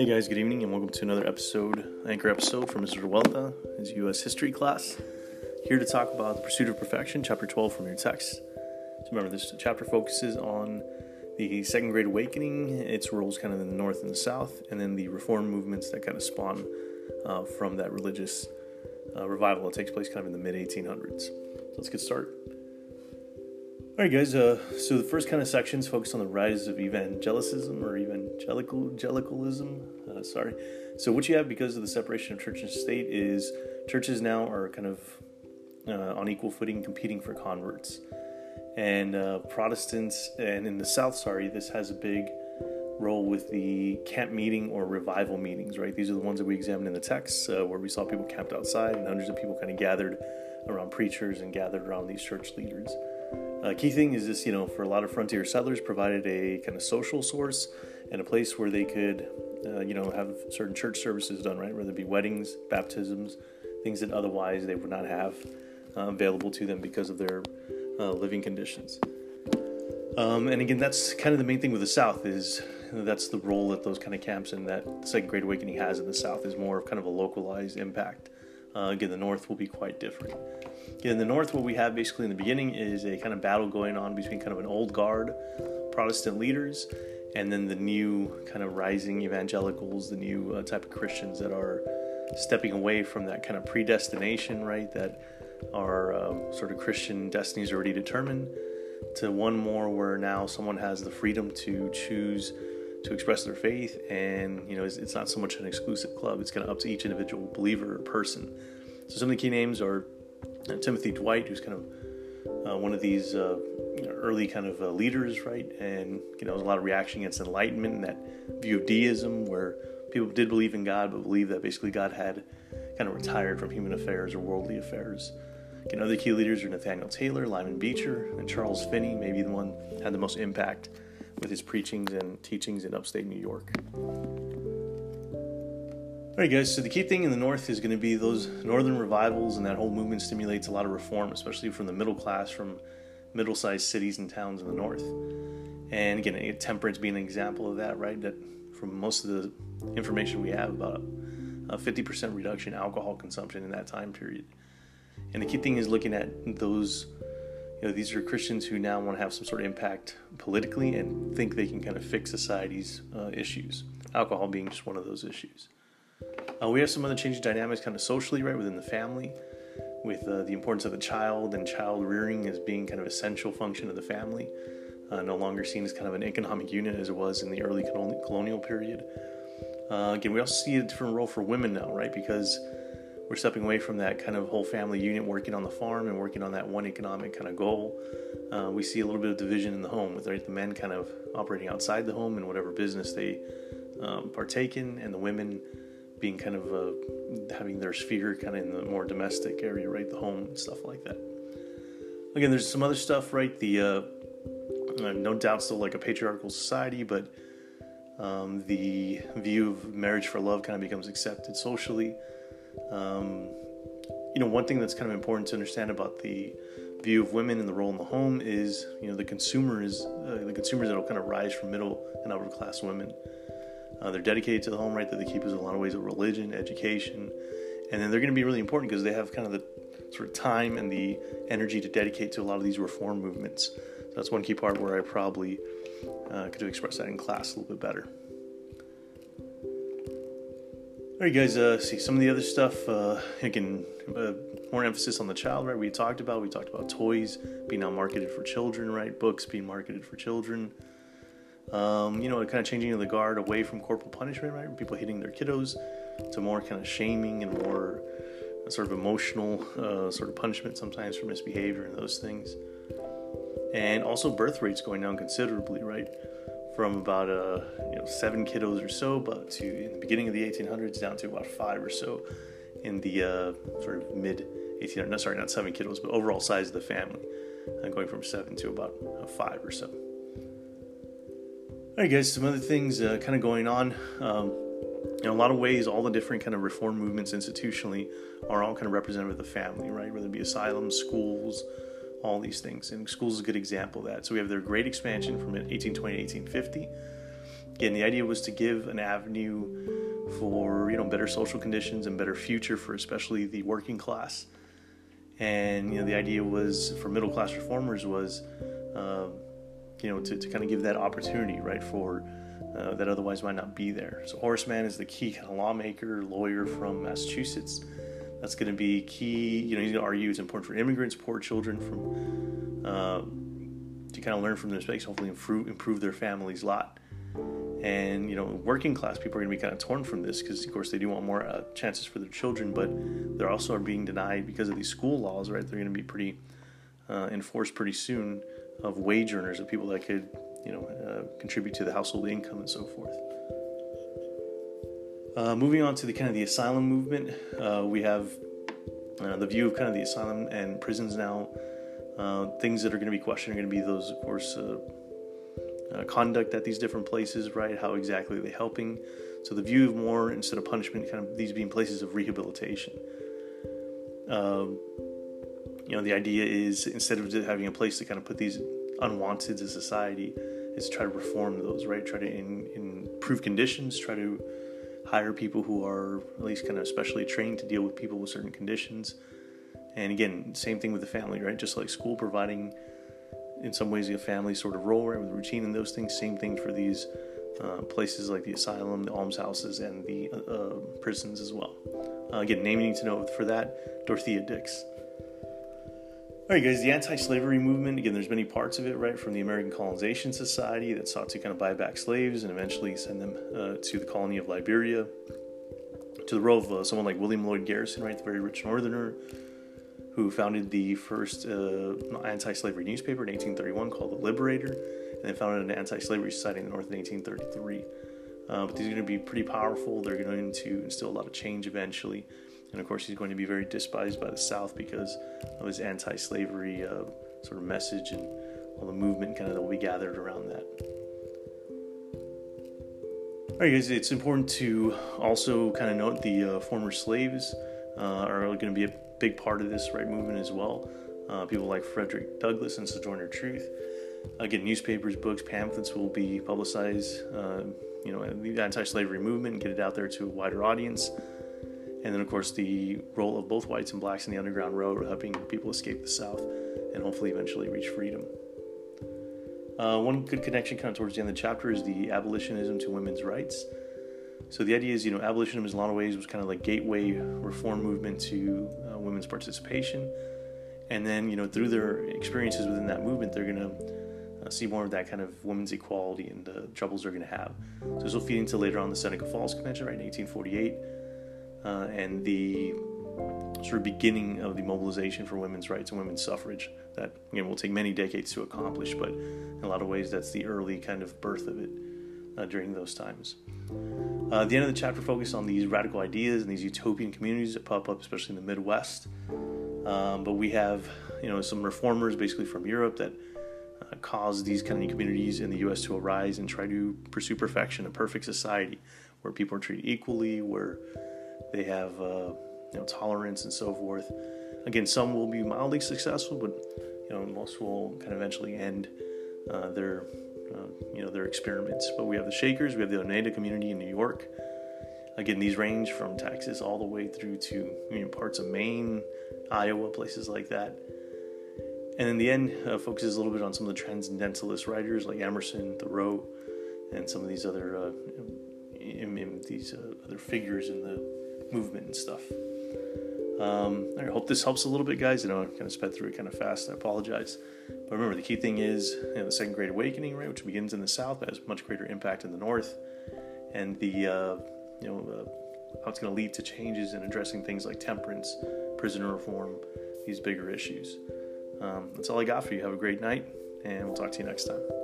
Hey guys, good evening and welcome to another episode, anchor episode from Mr. Revuelta, his U.S. history class. Here to talk about the pursuit of perfection, chapter 12 from your text. So remember, this chapter focuses on the Second Great Awakening, its roles kind of in the North and the South, and then the reform movements that kind of spawn uh, from that religious uh, revival that takes place kind of in the mid 1800s. So let's get started. All right, guys. Uh, so the first kind of sections focus on the rise of evangelicism or evangelical evangelicalism. Uh, sorry. So what you have because of the separation of church and state is churches now are kind of uh, on equal footing, competing for converts, and uh, Protestants and in the South. Sorry, this has a big role with the camp meeting or revival meetings. Right. These are the ones that we examined in the text, uh, where we saw people camped outside and hundreds of people kind of gathered around preachers and gathered around these church leaders. Uh, key thing is this, you know, for a lot of frontier settlers, provided a kind of social source and a place where they could, uh, you know, have certain church services done, right? Whether it be weddings, baptisms, things that otherwise they would not have uh, available to them because of their uh, living conditions. Um, and again, that's kind of the main thing with the South is that's the role that those kind of camps and that Second Great Awakening has in the South is more of kind of a localized impact. Uh, again, the North will be quite different. In the north, what we have basically in the beginning is a kind of battle going on between kind of an old guard Protestant leaders and then the new kind of rising evangelicals, the new uh, type of Christians that are stepping away from that kind of predestination, right? That our um, sort of Christian destinies already determined, to one more where now someone has the freedom to choose to express their faith, and you know it's, it's not so much an exclusive club; it's kind of up to each individual believer or person. So some of the key names are Timothy Dwight, who's kind of uh, one of these uh, you know, early kind of uh, leaders, right? And you know, there's a lot of reaction against Enlightenment and that view of deism, where people did believe in God, but believed that basically God had kind of retired from human affairs or worldly affairs. Again, other key leaders are Nathaniel Taylor, Lyman Beecher, and Charles Finney, maybe the one had the most impact with his preachings and teachings in upstate New York. All right, guys. So the key thing in the North is going to be those northern revivals, and that whole movement stimulates a lot of reform, especially from the middle class, from middle-sized cities and towns in the North. And again, temperance being an example of that, right? That from most of the information we have about a 50% reduction in alcohol consumption in that time period. And the key thing is looking at those, you know, these are Christians who now want to have some sort of impact politically and think they can kind of fix society's uh, issues. Alcohol being just one of those issues. Uh, we have some other changing dynamics kind of socially, right, within the family, with uh, the importance of the child and child rearing as being kind of essential function of the family, uh, no longer seen as kind of an economic unit as it was in the early colonial period. Uh, again, we also see a different role for women now, right, because we're stepping away from that kind of whole family unit working on the farm and working on that one economic kind of goal. Uh, we see a little bit of division in the home with right, the men kind of operating outside the home in whatever business they um, partake in, and the women being kind of uh, having their sphere kind of in the more domestic area, right? The home and stuff like that. Again, there's some other stuff, right? The uh, uh, no doubt still like a patriarchal society, but um, the view of marriage for love kind of becomes accepted socially. Um, you know, one thing that's kind of important to understand about the view of women and the role in the home is, you know, the consumers, uh, the consumers that'll kind of rise from middle and upper class women. Uh, they're dedicated to the home, right? That they keep us in a lot of ways of religion, education, and then they're going to be really important because they have kind of the sort of time and the energy to dedicate to a lot of these reform movements. So that's one key part where I probably uh, could have expressed that in class a little bit better. All right, guys. Uh, see some of the other stuff. Uh, again, uh, more emphasis on the child, right? We talked about. We talked about toys being now marketed for children, right? Books being marketed for children. Um, you know, kind of changing the guard away from corporal punishment, right? People hitting their kiddos to more kind of shaming and more sort of emotional uh, sort of punishment sometimes for misbehavior and those things. And also birth rates going down considerably, right? From about uh, you know seven kiddos or so, but to in the beginning of the 1800s down to about five or so in the uh, sort of mid 1800s. No, sorry, not seven kiddos, but overall size of the family, uh, going from seven to about uh, five or so. All right, guys, some other things uh, kind of going on. Um, in a lot of ways, all the different kind of reform movements institutionally are all kind of representative of the family, right? Whether it be asylums, schools, all these things. And schools is a good example of that. So we have their great expansion from 1820 to 1850. again, the idea was to give an avenue for you know better social conditions and better future for especially the working class. And you know the idea was for middle class reformers was uh, you know to, to kind of give that opportunity right for uh, that otherwise might not be there. So Horace Mann is the key kind of lawmaker, lawyer from Massachusetts. That's going to be key. You know, he's going to argue it's important for immigrants, poor children, from uh, to kind of learn from their mistakes, hopefully improve improve their family's lot. And you know, working class people are going to be kind of torn from this because, of course, they do want more uh, chances for their children, but they're also are being denied because of these school laws. Right? They're going to be pretty uh, enforced pretty soon of wage earners, of people that could you know, uh, contribute to the household income and so forth. Uh, moving on to the kind of the asylum movement, uh, we have uh, the view of kind of the asylum and prisons now. Uh, things that are going to be questioned are going to be those, of course, uh, conduct at these different places, right? How exactly are they helping? So the view of more instead of punishment, kind of these being places of rehabilitation. You know, the idea is instead of just having a place to kind of put these unwanted to society is try to reform those, right? Try to in, improve conditions, try to hire people who are at least kind of specially trained to deal with people with certain conditions. And again, same thing with the family, right? Just like school providing, in some ways, a family sort of role, right, with routine and those things. Same thing for these uh, places like the asylum, the almshouses, and the uh, uh prisons as well. Uh, again, name you need to know for that, Dorothea Dix. All right, guys, the anti slavery movement, again, there's many parts of it, right? From the American Colonization Society that sought to kind of buy back slaves and eventually send them uh, to the colony of Liberia, to the role of uh, someone like William Lloyd Garrison, right? The very rich northerner who founded the first uh, anti slavery newspaper in 1831 called The Liberator, and then founded an anti slavery society in the North in 1833. Uh, but these are going to be pretty powerful. They're going to instill a lot of change eventually. And of course, he's going to be very despised by the South because of his anti slavery uh, sort of message and all the movement kind of that will be gathered around that. All right, guys, it's important to also kind of note the uh, former slaves uh, are going to be a big part of this right movement as well. Uh, people like Frederick Douglass and Sojourner Truth. Again, newspapers, books, pamphlets will be publicized. Uh, you know, the anti-slavery movement get it out there to a wider audience. And then, of course, the role of both whites and blacks in the Underground Railroad, helping people escape the South and hopefully eventually reach freedom. Uh, one good connection kind of towards the end of the chapter is the abolitionism to women's rights. So the idea is, you know, abolitionism in a lot of ways was kind of like gateway reform movement to uh, women's participation. And then, you know, through their experiences within that movement, they're going to uh, see more of that kind of women's equality and the troubles they're going to have. So this will feed into later on the Seneca Falls Convention, right, in 1848 uh, and the sort of beginning of the mobilization for women's rights and women's suffrage that you know will take many decades to accomplish, but in a lot of ways that's the early kind of birth of it uh, during those times. Uh, the end of the chapter focused on these radical ideas and these utopian communities that pop up, especially in the Midwest. Um, but we have, you know, some reformers basically from Europe that uh, caused these kind of communities in the U.S. to arise and try to pursue perfection, a perfect society where people are treated equally, where they have uh, you know tolerance and so forth. Again, some will be mildly successful, but you know most will kind of eventually end uh, their uh, you know their experiments. But we have the Shakers, we have the Oneida community in New York. Again, these range from Texas all the way through to you know, parts of Maine, Iowa, places like that. And in the end, uh, focuses a little bit on some of the transcendentalist writers like Emerson, Thoreau, and some of these other uh, in, in these uh, other figures in the movement and stuff. Um, I hope this helps a little bit, guys. You know, I kind of sped through it kind of fast. I apologize. But remember, the key thing is you know, the Second Great Awakening, right, which begins in the South, has much greater impact in the North, and the uh, you know uh, how it's going to lead to changes in addressing things like temperance, prisoner reform, these bigger issues. Um, that's all I got for you. Have a great night, and we'll talk to you next time.